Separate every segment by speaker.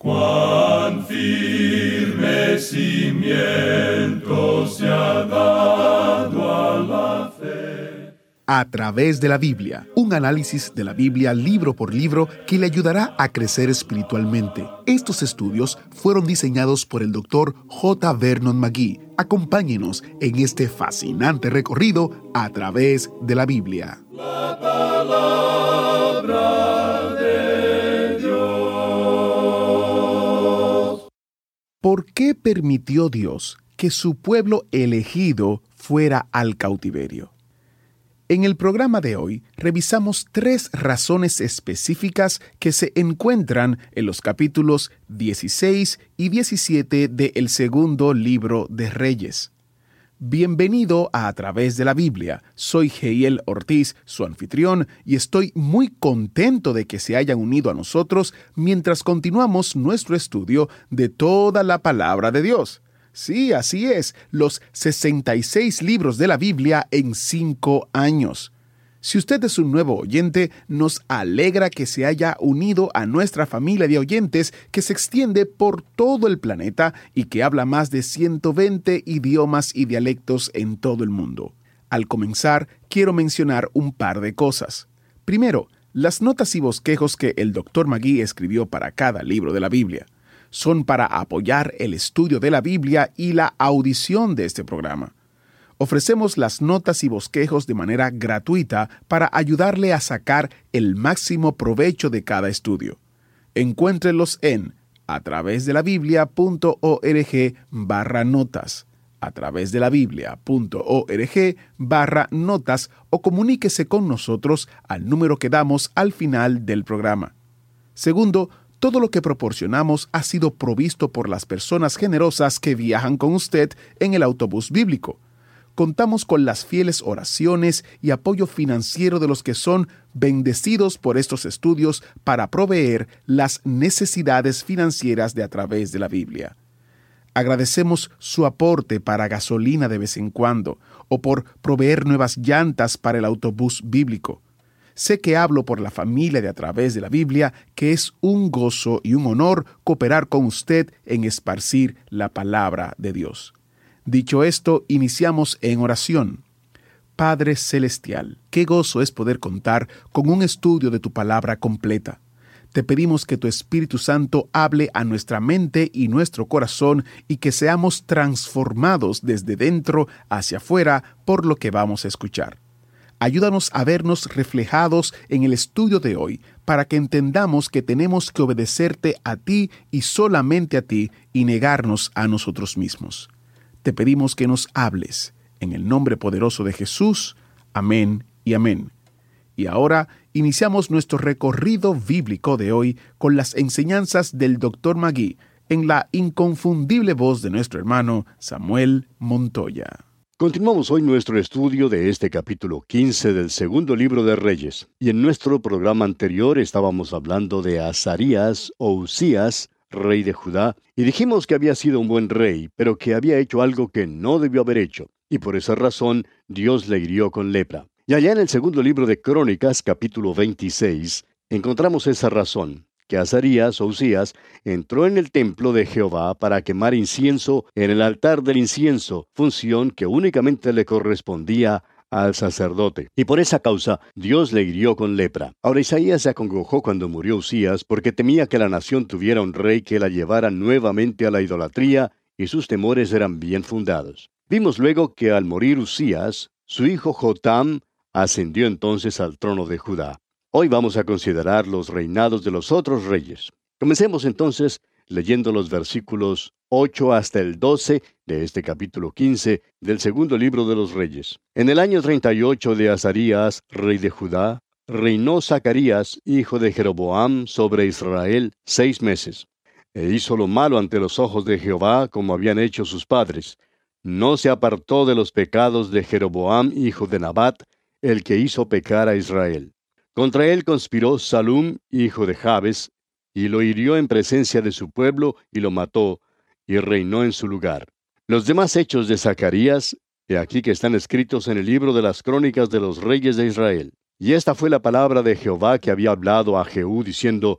Speaker 1: Cuán firme cimiento se ha dado a la fe.
Speaker 2: A través de la Biblia, un análisis de la Biblia libro por libro que le ayudará a crecer espiritualmente. Estos estudios fueron diseñados por el Dr. J. Vernon McGee. Acompáñenos en este fascinante recorrido a través de la Biblia.
Speaker 1: La palabra
Speaker 2: ¿Por qué permitió Dios que su pueblo elegido fuera al cautiverio? En el programa de hoy revisamos tres razones específicas que se encuentran en los capítulos 16 y 17 del segundo libro de Reyes. Bienvenido a A través de la Biblia. Soy Geiel Ortiz, su anfitrión, y estoy muy contento de que se hayan unido a nosotros mientras continuamos nuestro estudio de toda la palabra de Dios. Sí, así es, los 66 libros de la Biblia en cinco años. Si usted es un nuevo oyente, nos alegra que se haya unido a nuestra familia de oyentes que se extiende por todo el planeta y que habla más de 120 idiomas y dialectos en todo el mundo. Al comenzar, quiero mencionar un par de cosas. Primero, las notas y bosquejos que el Dr. Magui escribió para cada libro de la Biblia. Son para apoyar el estudio de la Biblia y la audición de este programa. Ofrecemos las notas y bosquejos de manera gratuita para ayudarle a sacar el máximo provecho de cada estudio. Encuéntrelos en a través de la biblia.org barra notas a través de la biblia.org barra notas o comuníquese con nosotros al número que damos al final del programa. Segundo, todo lo que proporcionamos ha sido provisto por las personas generosas que viajan con usted en el autobús bíblico contamos con las fieles oraciones y apoyo financiero de los que son bendecidos por estos estudios para proveer las necesidades financieras de a través de la Biblia. Agradecemos su aporte para gasolina de vez en cuando o por proveer nuevas llantas para el autobús bíblico. Sé que hablo por la familia de a través de la Biblia, que es un gozo y un honor cooperar con usted en esparcir la palabra de Dios. Dicho esto, iniciamos en oración. Padre Celestial, qué gozo es poder contar con un estudio de tu palabra completa. Te pedimos que tu Espíritu Santo hable a nuestra mente y nuestro corazón y que seamos transformados desde dentro hacia afuera por lo que vamos a escuchar. Ayúdanos a vernos reflejados en el estudio de hoy para que entendamos que tenemos que obedecerte a ti y solamente a ti y negarnos a nosotros mismos te pedimos que nos hables. En el nombre poderoso de Jesús. Amén y amén. Y ahora iniciamos nuestro recorrido bíblico de hoy con las enseñanzas del Dr. Magui en la inconfundible voz de nuestro hermano Samuel Montoya.
Speaker 3: Continuamos hoy nuestro estudio de este capítulo 15 del segundo libro de Reyes. Y en nuestro programa anterior estábamos hablando de Azarías o Usías, rey de Judá, y dijimos que había sido un buen rey, pero que había hecho algo que no debió haber hecho, y por esa razón Dios le hirió con lepra. Y allá en el segundo libro de Crónicas, capítulo 26, encontramos esa razón, que Azarías o Usías entró en el templo de Jehová para quemar incienso en el altar del incienso, función que únicamente le correspondía al sacerdote. Y por esa causa Dios le hirió con lepra. Ahora Isaías se acongojó cuando murió Usías porque temía que la nación tuviera un rey que la llevara nuevamente a la idolatría y sus temores eran bien fundados. Vimos luego que al morir Usías, su hijo Jotam ascendió entonces al trono de Judá. Hoy vamos a considerar los reinados de los otros reyes. Comencemos entonces leyendo los versículos 8 hasta el 12 de este capítulo 15 del segundo libro de los Reyes. En el año 38 de Azarías, rey de Judá, reinó Zacarías, hijo de Jeroboam, sobre Israel seis meses. E hizo lo malo ante los ojos de Jehová, como habían hecho sus padres. No se apartó de los pecados de Jeroboam, hijo de Nabat, el que hizo pecar a Israel. Contra él conspiró Salum, hijo de Jabes, y lo hirió en presencia de su pueblo y lo mató, y reinó en su lugar. Los demás hechos de Zacarías, he aquí que están escritos en el libro de las crónicas de los reyes de Israel. Y esta fue la palabra de Jehová que había hablado a Jehú, diciendo,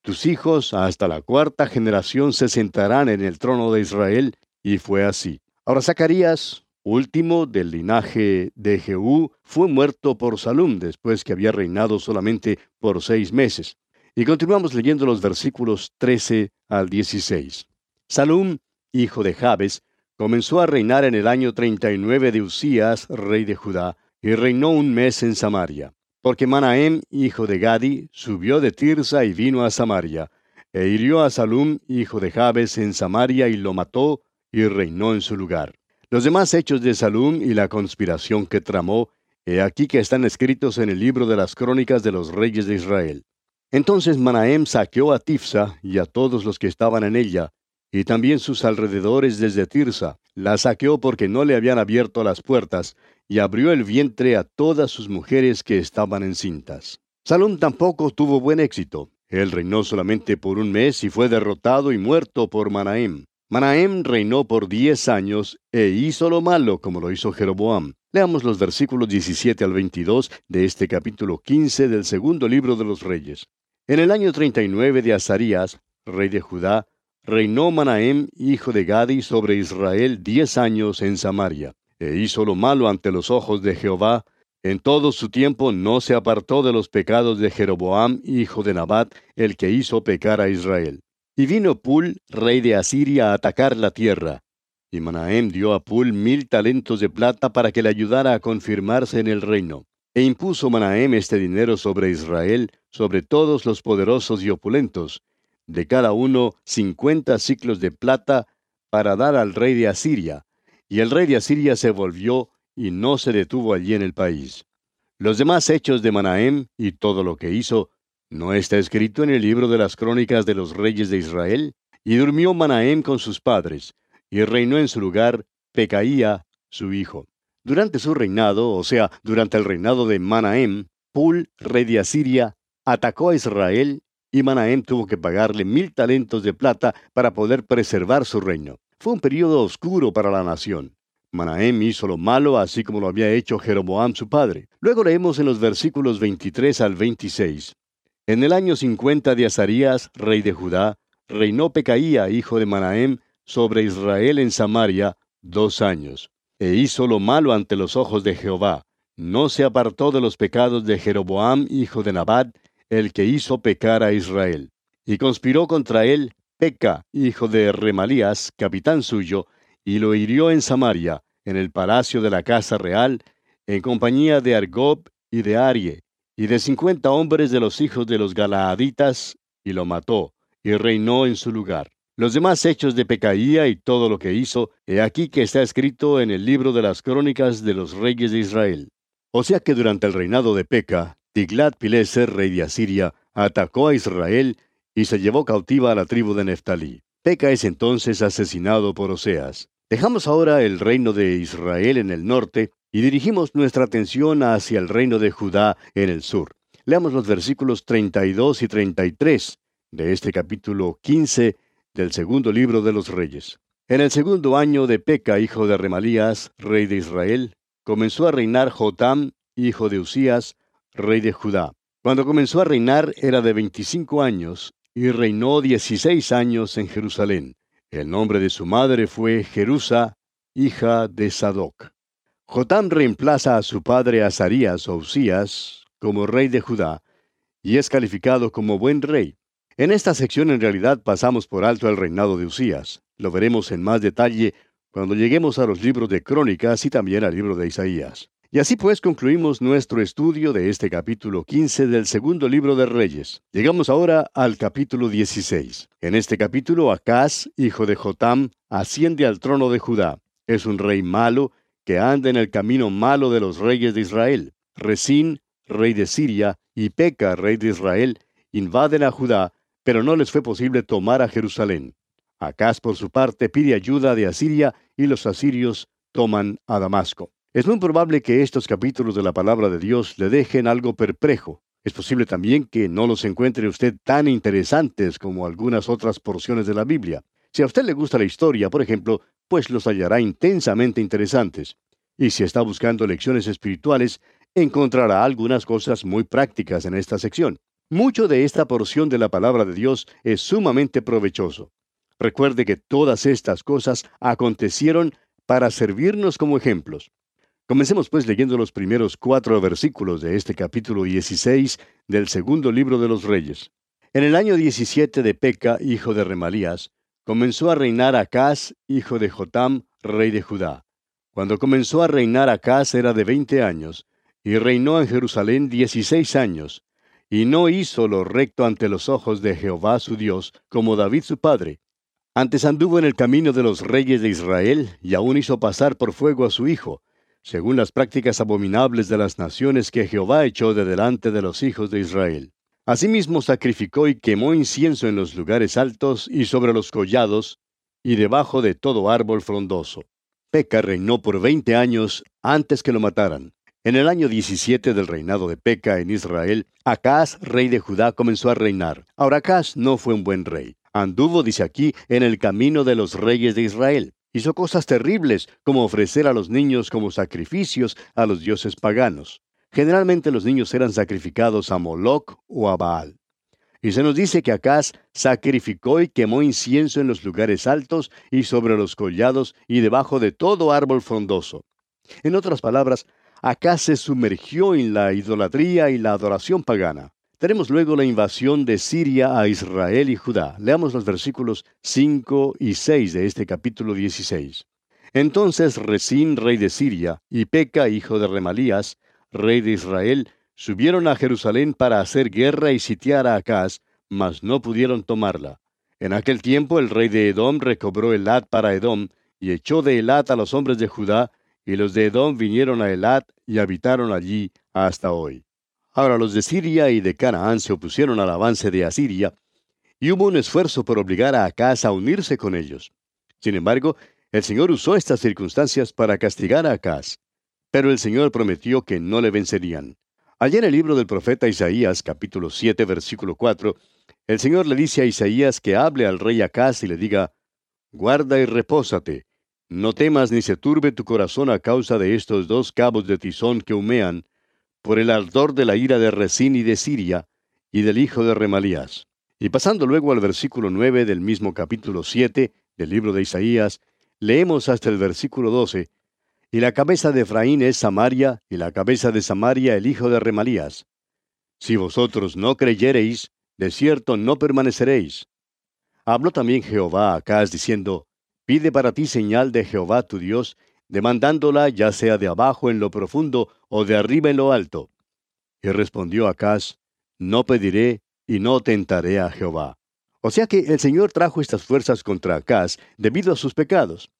Speaker 3: tus hijos hasta la cuarta generación se sentarán en el trono de Israel, y fue así. Ahora Zacarías, último del linaje de Jehú, fue muerto por Salum después que había reinado solamente por seis meses. Y continuamos leyendo los versículos 13 al 16. Salum, hijo de Jabes, comenzó a reinar en el año 39 de Usías, rey de Judá, y reinó un mes en Samaria. Porque Manahem, hijo de Gadi, subió de Tirsa y vino a Samaria, e hirió a Salum, hijo de Jabes, en Samaria, y lo mató, y reinó en su lugar. Los demás hechos de Salum y la conspiración que tramó, he aquí que están escritos en el libro de las crónicas de los reyes de Israel. Entonces Manahem saqueó a Tifsa y a todos los que estaban en ella, y también sus alrededores desde Tirsa. La saqueó porque no le habían abierto las puertas, y abrió el vientre a todas sus mujeres que estaban encintas. Salom tampoco tuvo buen éxito. Él reinó solamente por un mes y fue derrotado y muerto por Manahem. Manahem reinó por diez años e hizo lo malo como lo hizo Jeroboam. Leamos los versículos 17 al 22 de este capítulo 15 del segundo libro de los Reyes. En el año 39 de Azarías, rey de Judá, reinó Manahem, hijo de Gadi, sobre Israel diez años en Samaria e hizo lo malo ante los ojos de Jehová, en todo su tiempo no se apartó de los pecados de Jeroboam, hijo de Nabat, el que hizo pecar a Israel. Y vino Pul, rey de Asiria, a atacar la tierra. Y Manahem dio a Pul mil talentos de plata para que le ayudara a confirmarse en el reino. E impuso Manahem este dinero sobre Israel, sobre todos los poderosos y opulentos, de cada uno cincuenta ciclos de plata, para dar al rey de Asiria, y el rey de Asiria se volvió y no se detuvo allí en el país. Los demás hechos de Manahem y todo lo que hizo, ¿no está escrito en el libro de las crónicas de los reyes de Israel? Y durmió Manahem con sus padres, y reinó en su lugar Pecaía, su hijo. Durante su reinado, o sea, durante el reinado de Manahem, Pul, rey de Asiria, atacó a Israel y Manahem tuvo que pagarle mil talentos de plata para poder preservar su reino. Fue un periodo oscuro para la nación. Manahem hizo lo malo así como lo había hecho Jeroboam su padre. Luego leemos en los versículos 23 al 26. En el año 50 de Azarías, rey de Judá, reinó Pecaía, hijo de Manahem, sobre Israel en Samaria, dos años. E hizo lo malo ante los ojos de Jehová. No se apartó de los pecados de Jeroboam, hijo de Nabat, el que hizo pecar a Israel. Y conspiró contra él Peca, hijo de Remalías, capitán suyo, y lo hirió en Samaria, en el palacio de la casa real, en compañía de Argob y de Arie, y de cincuenta hombres de los hijos de los Galaaditas, y lo mató, y reinó en su lugar. Los demás hechos de Pecaía y todo lo que hizo, he aquí que está escrito en el libro de las crónicas de los reyes de Israel. O sea que durante el reinado de Peca, Tiglat-Pileser, rey de Asiria, atacó a Israel y se llevó cautiva a la tribu de Neftalí. Peca es entonces asesinado por Oseas. Dejamos ahora el reino de Israel en el norte y dirigimos nuestra atención hacia el reino de Judá en el sur. Leamos los versículos 32 y 33 de este capítulo 15 del segundo libro de los Reyes. En el segundo año de Peca, hijo de Remalías, rey de Israel, comenzó a reinar Jotam, hijo de Usías, rey de Judá. Cuando comenzó a reinar era de veinticinco años y reinó dieciséis años en Jerusalén. El nombre de su madre fue Jerusa, hija de Sadoc. Jotam reemplaza a su padre Azarías o Usías como rey de Judá y es calificado como buen rey. En esta sección en realidad pasamos por alto el reinado de Usías. Lo veremos en más detalle cuando lleguemos a los libros de Crónicas y también al libro de Isaías. Y así pues concluimos nuestro estudio de este capítulo 15 del segundo libro de Reyes. Llegamos ahora al capítulo 16. En este capítulo, Acaz, hijo de Jotam, asciende al trono de Judá. Es un rey malo que anda en el camino malo de los reyes de Israel. Resín, rey de Siria, y Peca, rey de Israel, invaden a Judá, pero no les fue posible tomar a Jerusalén. Acaz, por su parte, pide ayuda de Asiria y los asirios toman a Damasco. Es muy probable que estos capítulos de la palabra de Dios le dejen algo perplejo. Es posible también que no los encuentre usted tan interesantes como algunas otras porciones de la Biblia. Si a usted le gusta la historia, por ejemplo, pues los hallará intensamente interesantes. Y si está buscando lecciones espirituales, encontrará algunas cosas muy prácticas en esta sección. Mucho de esta porción de la palabra de Dios es sumamente provechoso. Recuerde que todas estas cosas acontecieron para servirnos como ejemplos. Comencemos pues leyendo los primeros cuatro versículos de este capítulo 16 del segundo libro de los Reyes. En el año 17 de Peca, hijo de Remalías, comenzó a reinar Acaz, hijo de Jotam, rey de Judá. Cuando comenzó a reinar Acaz era de veinte años, y reinó en Jerusalén dieciséis años, y no hizo lo recto ante los ojos de Jehová su Dios, como David su padre. Antes anduvo en el camino de los reyes de Israel, y aún hizo pasar por fuego a su hijo, según las prácticas abominables de las naciones que Jehová echó de delante de los hijos de Israel. Asimismo sacrificó y quemó incienso en los lugares altos y sobre los collados, y debajo de todo árbol frondoso. Peca reinó por veinte años antes que lo mataran. En el año 17 del reinado de Peca en Israel, Acaz, rey de Judá, comenzó a reinar. Ahora Acaz no fue un buen rey. Anduvo, dice aquí, en el camino de los reyes de Israel. Hizo cosas terribles, como ofrecer a los niños como sacrificios a los dioses paganos. Generalmente los niños eran sacrificados a Moloch o a Baal. Y se nos dice que Acaz sacrificó y quemó incienso en los lugares altos y sobre los collados y debajo de todo árbol frondoso. En otras palabras, Acaz se sumergió en la idolatría y la adoración pagana. Tenemos luego la invasión de Siria a Israel y Judá. Leamos los versículos 5 y 6 de este capítulo 16. Entonces Resín, rey de Siria, y Peca, hijo de Remalías, rey de Israel, subieron a Jerusalén para hacer guerra y sitiar a Acaz, mas no pudieron tomarla. En aquel tiempo el rey de Edom recobró Elat para Edom, y echó de Elat a los hombres de Judá, y los de Edom vinieron a Elat y habitaron allí hasta hoy. Ahora los de Siria y de Canaán se opusieron al avance de Asiria, y hubo un esfuerzo por obligar a Acaz a unirse con ellos. Sin embargo, el Señor usó estas circunstancias para castigar a Acaz. Pero el Señor prometió que no le vencerían. Allá en el libro del profeta Isaías, capítulo 7, versículo 4, el Señor le dice a Isaías que hable al rey Acaz y le diga, Guarda y repósate, no temas ni se turbe tu corazón a causa de estos dos cabos de tizón que humean, por el ardor de la ira de Resín y de Siria, y del hijo de Remalías. Y pasando luego al versículo 9 del mismo capítulo 7 del libro de Isaías, leemos hasta el versículo 12, y la cabeza de Efraín es Samaria, y la cabeza de Samaria el hijo de Remalías. Si vosotros no creyereis, de cierto no permaneceréis. Habló también Jehová a Acaz diciendo, Pide para ti señal de Jehová tu Dios, demandándola ya sea de abajo en lo profundo o de arriba en lo alto. Y respondió Acaz, No pediré y no tentaré a Jehová. O sea que el Señor trajo estas fuerzas contra Acaz debido a sus pecados.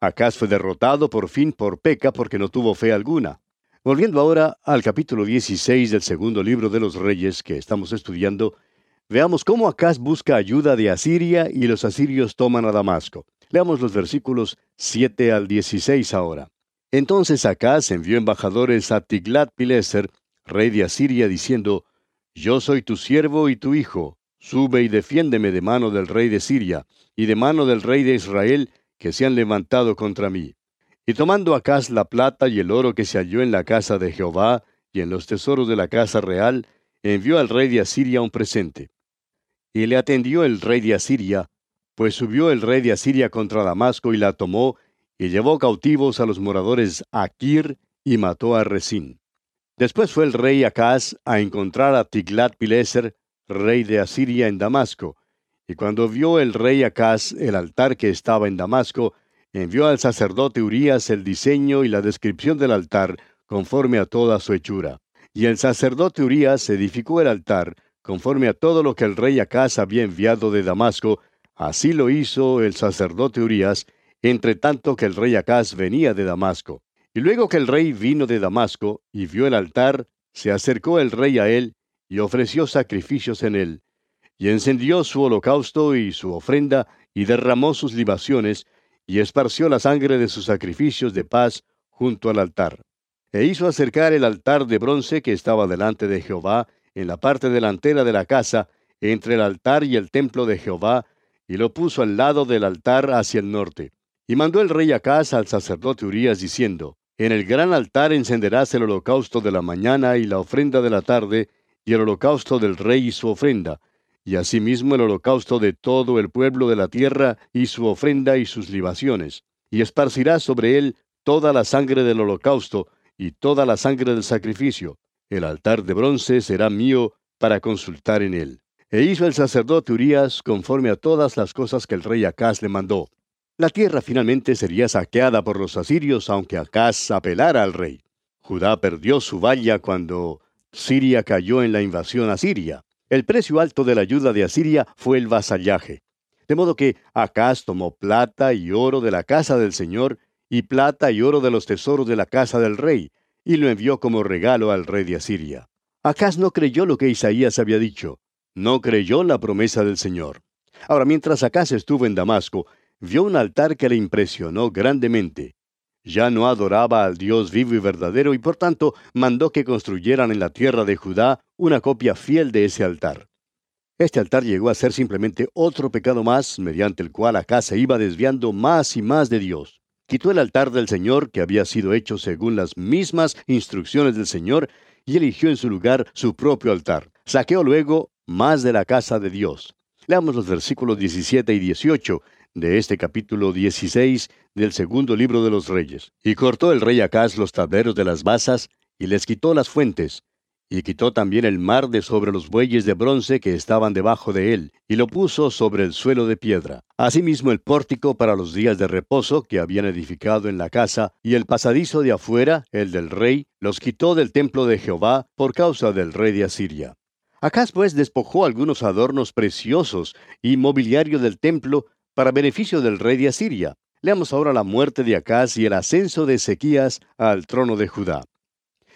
Speaker 3: Acaz fue derrotado por fin por Peca porque no tuvo fe alguna. Volviendo ahora al capítulo 16 del segundo libro de los reyes que estamos estudiando, veamos cómo Acaz busca ayuda de Asiria y los asirios toman a Damasco. Leamos los versículos 7 al 16 ahora. Entonces Acaz envió embajadores a Tiglat-Pileser, rey de Asiria, diciendo, Yo soy tu siervo y tu hijo, sube y defiéndeme de mano del rey de Siria, y de mano del rey de Israel, que se han levantado contra mí. Y tomando Acaz la plata y el oro que se halló en la casa de Jehová y en los tesoros de la casa real, envió al rey de Asiria un presente. Y le atendió el rey de Asiria, pues subió el rey de Asiria contra Damasco y la tomó, y llevó cautivos a los moradores Aquir y mató a Resín. Después fue el rey Acaz a encontrar a Tiglat-Pileser, rey de Asiria, en Damasco, y cuando vio el rey Acaz el altar que estaba en Damasco, envió al sacerdote Urías el diseño y la descripción del altar conforme a toda su hechura. Y el sacerdote Urías edificó el altar conforme a todo lo que el rey Acaz había enviado de Damasco, así lo hizo el sacerdote Urías, entre tanto que el rey Acaz venía de Damasco. Y luego que el rey vino de Damasco y vio el altar, se acercó el rey a él y ofreció sacrificios en él, y encendió su holocausto y su ofrenda, y derramó sus libaciones, y esparció la sangre de sus sacrificios de paz junto al altar. E hizo acercar el altar de bronce que estaba delante de Jehová, en la parte delantera de la casa, entre el altar y el templo de Jehová, y lo puso al lado del altar hacia el norte. Y mandó el rey Acaz al sacerdote Urías diciendo, En el gran altar encenderás el holocausto de la mañana y la ofrenda de la tarde, y el holocausto del rey y su ofrenda, y asimismo el holocausto de todo el pueblo de la tierra y su ofrenda y sus libaciones, y esparcirá sobre él toda la sangre del holocausto y toda la sangre del sacrificio. El altar de bronce será mío para consultar en él. E hizo el sacerdote Urias conforme a todas las cosas que el rey Acaz le mandó. La tierra finalmente sería saqueada por los asirios, aunque Acaz apelara al rey. Judá perdió su valla cuando Siria cayó en la invasión asiria. El precio alto de la ayuda de Asiria fue el vasallaje. De modo que Acaz tomó plata y oro de la casa del Señor y plata y oro de los tesoros de la casa del rey, y lo envió como regalo al rey de Asiria. Acaz no creyó lo que Isaías había dicho, no creyó la promesa del Señor. Ahora, mientras Acaz estuvo en Damasco, vio un altar que le impresionó grandemente. Ya no adoraba al Dios vivo y verdadero y por tanto mandó que construyeran en la tierra de Judá una copia fiel de ese altar. Este altar llegó a ser simplemente otro pecado más mediante el cual Acá se iba desviando más y más de Dios. Quitó el altar del Señor, que había sido hecho según las mismas instrucciones del Señor, y eligió en su lugar su propio altar. Saqueó luego más de la casa de Dios. Leamos los versículos 17 y 18 de este capítulo 16 del segundo libro de los reyes. Y cortó el rey Acaz los tableros de las basas, y les quitó las fuentes, y quitó también el mar de sobre los bueyes de bronce que estaban debajo de él, y lo puso sobre el suelo de piedra. Asimismo el pórtico para los días de reposo que habían edificado en la casa, y el pasadizo de afuera, el del rey, los quitó del templo de Jehová por causa del rey de Asiria. Acaz pues despojó algunos adornos preciosos y mobiliario del templo para beneficio del rey de Asiria. Leamos ahora la muerte de Acaz y el ascenso de Ezequías al trono de Judá.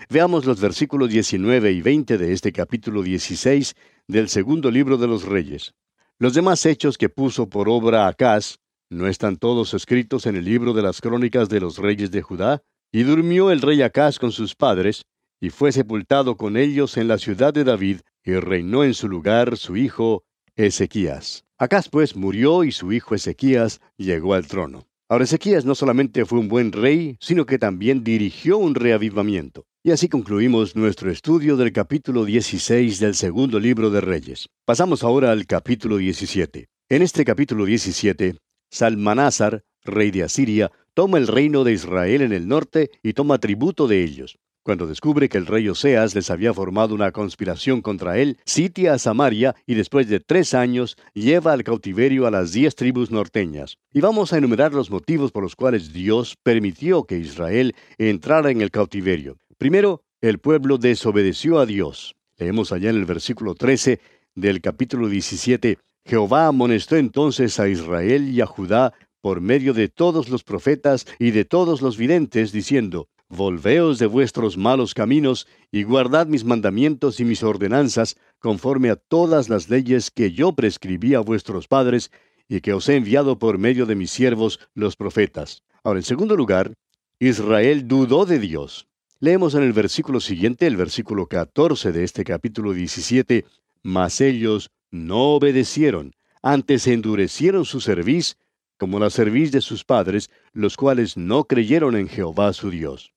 Speaker 3: Veamos los versículos 19 y 20 de este capítulo 16 del segundo libro de los Reyes. Los demás hechos que puso por obra Acaz, ¿no están todos escritos en el libro de las crónicas de los reyes de Judá? Y durmió el rey Acaz con sus padres, y fue sepultado con ellos en la ciudad de David, y reinó en su lugar su hijo Ezequías. Acaz pues murió y su hijo Ezequías llegó al trono. Ahora Ezequías no solamente fue un buen rey, sino que también dirigió un reavivamiento. Y así concluimos nuestro estudio del capítulo 16 del segundo libro de Reyes. Pasamos ahora al capítulo 17. En este capítulo 17, Salmanásar, rey de Asiria, toma el reino de Israel en el norte y toma tributo de ellos. Cuando descubre que el rey Oseas les había formado una conspiración contra él, sitia a Samaria y después de tres años lleva al cautiverio a las diez tribus norteñas. Y vamos a enumerar los motivos por los cuales Dios permitió que Israel entrara en el cautiverio. Primero, el pueblo desobedeció a Dios. Leemos allá en el versículo 13 del capítulo 17, Jehová amonestó entonces a Israel y a Judá por medio de todos los profetas y de todos los videntes, diciendo, Volveos de vuestros malos caminos y guardad mis mandamientos y mis ordenanzas conforme a todas las leyes que yo prescribí a vuestros padres y que os he enviado por medio de mis siervos los profetas. Ahora, en segundo lugar, Israel dudó de Dios. Leemos en el versículo siguiente, el versículo 14 de este capítulo 17, mas ellos no obedecieron, antes endurecieron su cerviz, como la cerviz de sus padres, los cuales no creyeron en Jehová su Dios.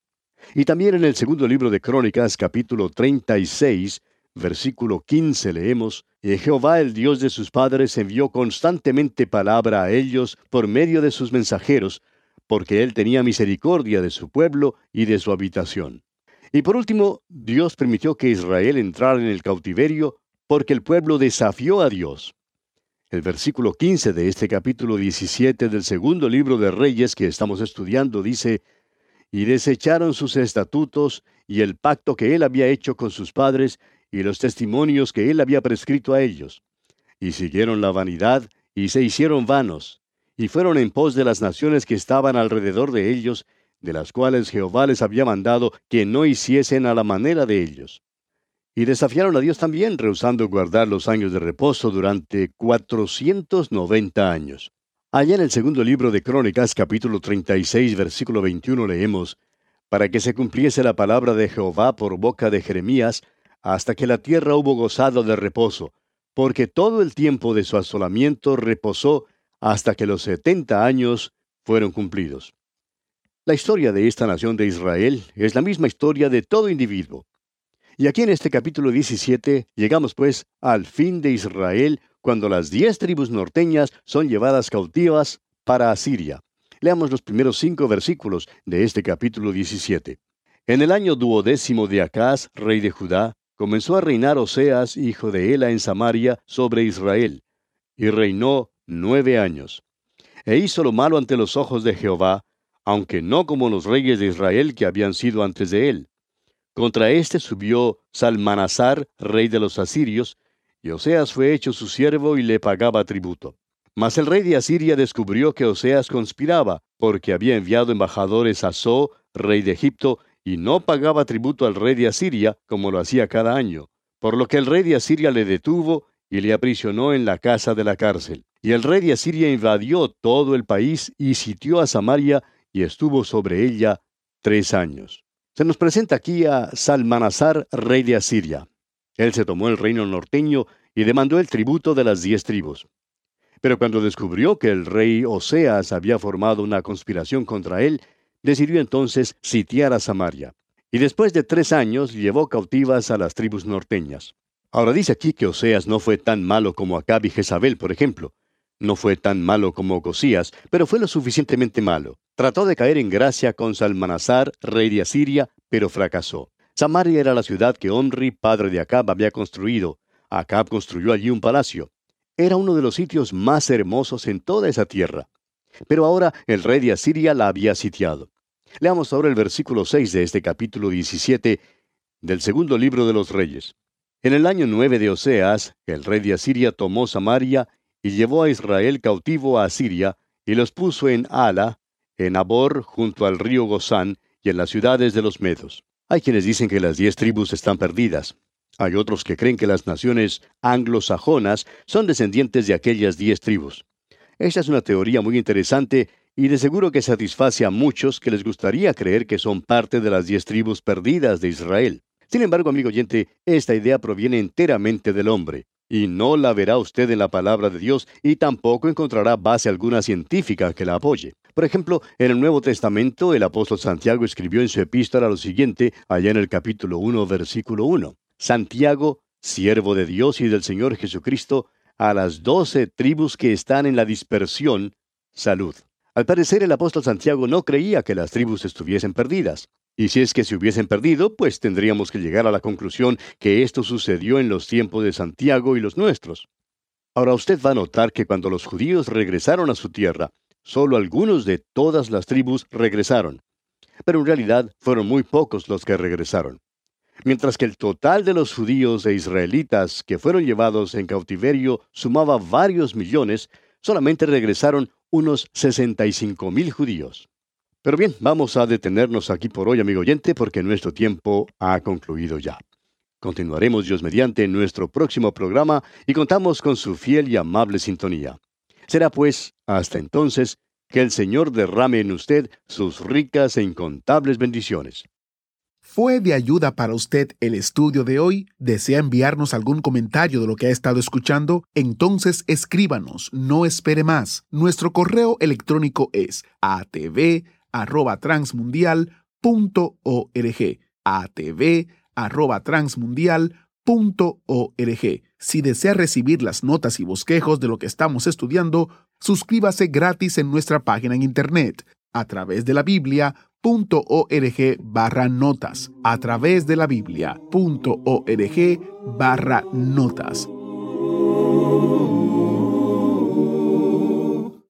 Speaker 3: Y también en el segundo libro de Crónicas, capítulo 36, versículo 15, leemos, Jehová el Dios de sus padres envió constantemente palabra a ellos por medio de sus mensajeros, porque él tenía misericordia de su pueblo y de su habitación. Y por último, Dios permitió que Israel entrara en el cautiverio porque el pueblo desafió a Dios. El versículo 15 de este capítulo 17 del segundo libro de Reyes que estamos estudiando dice, y desecharon sus estatutos y el pacto que él había hecho con sus padres y los testimonios que él había prescrito a ellos. Y siguieron la vanidad y se hicieron vanos, y fueron en pos de las naciones que estaban alrededor de ellos, de las cuales Jehová les había mandado que no hiciesen a la manera de ellos. Y desafiaron a Dios también, rehusando guardar los años de reposo durante cuatrocientos noventa años. Allá en el segundo libro de Crónicas, capítulo 36, versículo 21, leemos, Para que se cumpliese la palabra de Jehová por boca de Jeremías, hasta que la tierra hubo gozado de reposo, porque todo el tiempo de su asolamiento reposó hasta que los setenta años fueron cumplidos. La historia de esta nación de Israel es la misma historia de todo individuo. Y aquí en este capítulo 17 llegamos pues al fin de Israel cuando las diez tribus norteñas son llevadas cautivas para Asiria. Leamos los primeros cinco versículos de este capítulo 17. En el año duodécimo de Acaz, rey de Judá, comenzó a reinar Oseas, hijo de Ela, en Samaria, sobre Israel, y reinó nueve años. E hizo lo malo ante los ojos de Jehová, aunque no como los reyes de Israel que habían sido antes de él. Contra éste subió Salmanasar, rey de los asirios, y Oseas fue hecho su siervo y le pagaba tributo. Mas el rey de Asiria descubrió que Oseas conspiraba, porque había enviado embajadores a So, rey de Egipto, y no pagaba tributo al rey de Asiria, como lo hacía cada año. Por lo que el rey de Asiria le detuvo y le aprisionó en la casa de la cárcel. Y el rey de Asiria invadió todo el país y sitió a Samaria y estuvo sobre ella tres años. Se nos presenta aquí a Salmanasar, rey de Asiria. Él se tomó el reino norteño y demandó el tributo de las diez tribus. Pero cuando descubrió que el rey Oseas había formado una conspiración contra él, decidió entonces sitiar a Samaria. Y después de tres años llevó cautivas a las tribus norteñas. Ahora dice aquí que Oseas no fue tan malo como Acab y Jezabel, por ejemplo. No fue tan malo como Ocosías, pero fue lo suficientemente malo. Trató de caer en gracia con Salmanasar, rey de Asiria, pero fracasó. Samaria era la ciudad que Omri, padre de Acab, había construido. Acab construyó allí un palacio. Era uno de los sitios más hermosos en toda esa tierra. Pero ahora el rey de Asiria la había sitiado. Leamos ahora el versículo 6 de este capítulo 17 del segundo libro de los reyes. En el año nueve de Oseas, el rey de Asiria tomó Samaria y llevó a Israel cautivo a Asiria, y los puso en Ala, en Abor, junto al río Gozán, y en las ciudades de los Medos. Hay quienes dicen que las diez tribus están perdidas. Hay otros que creen que las naciones anglosajonas son descendientes de aquellas diez tribus. Esta es una teoría muy interesante y de seguro que satisface a muchos que les gustaría creer que son parte de las diez tribus perdidas de Israel. Sin embargo, amigo oyente, esta idea proviene enteramente del hombre, y no la verá usted en la palabra de Dios, y tampoco encontrará base alguna científica que la apoye. Por ejemplo, en el Nuevo Testamento, el apóstol Santiago escribió en su epístola lo siguiente, allá en el capítulo 1, versículo 1. Santiago, siervo de Dios y del Señor Jesucristo, a las doce tribus que están en la dispersión, salud. Al parecer el apóstol Santiago no creía que las tribus estuviesen perdidas. Y si es que se hubiesen perdido, pues tendríamos que llegar a la conclusión que esto sucedió en los tiempos de Santiago y los nuestros. Ahora usted va a notar que cuando los judíos regresaron a su tierra, solo algunos de todas las tribus regresaron. Pero en realidad fueron muy pocos los que regresaron. Mientras que el total de los judíos e israelitas que fueron llevados en cautiverio sumaba varios millones, solamente regresaron unos 65 mil judíos. Pero bien, vamos a detenernos aquí por hoy, amigo oyente, porque nuestro tiempo ha concluido ya. Continuaremos Dios mediante nuestro próximo programa y contamos con su fiel y amable sintonía. Será pues, hasta entonces, que el Señor derrame en usted sus ricas e incontables bendiciones.
Speaker 2: ¿Fue de ayuda para usted el estudio de hoy? ¿Desea enviarnos algún comentario de lo que ha estado escuchando? Entonces escríbanos, no espere más. Nuestro correo electrónico es atv arroba Si desea recibir las notas y bosquejos de lo que estamos estudiando, suscríbase gratis en nuestra página en internet a través de la biblia.org barra notas a través de la biblia.org barra notas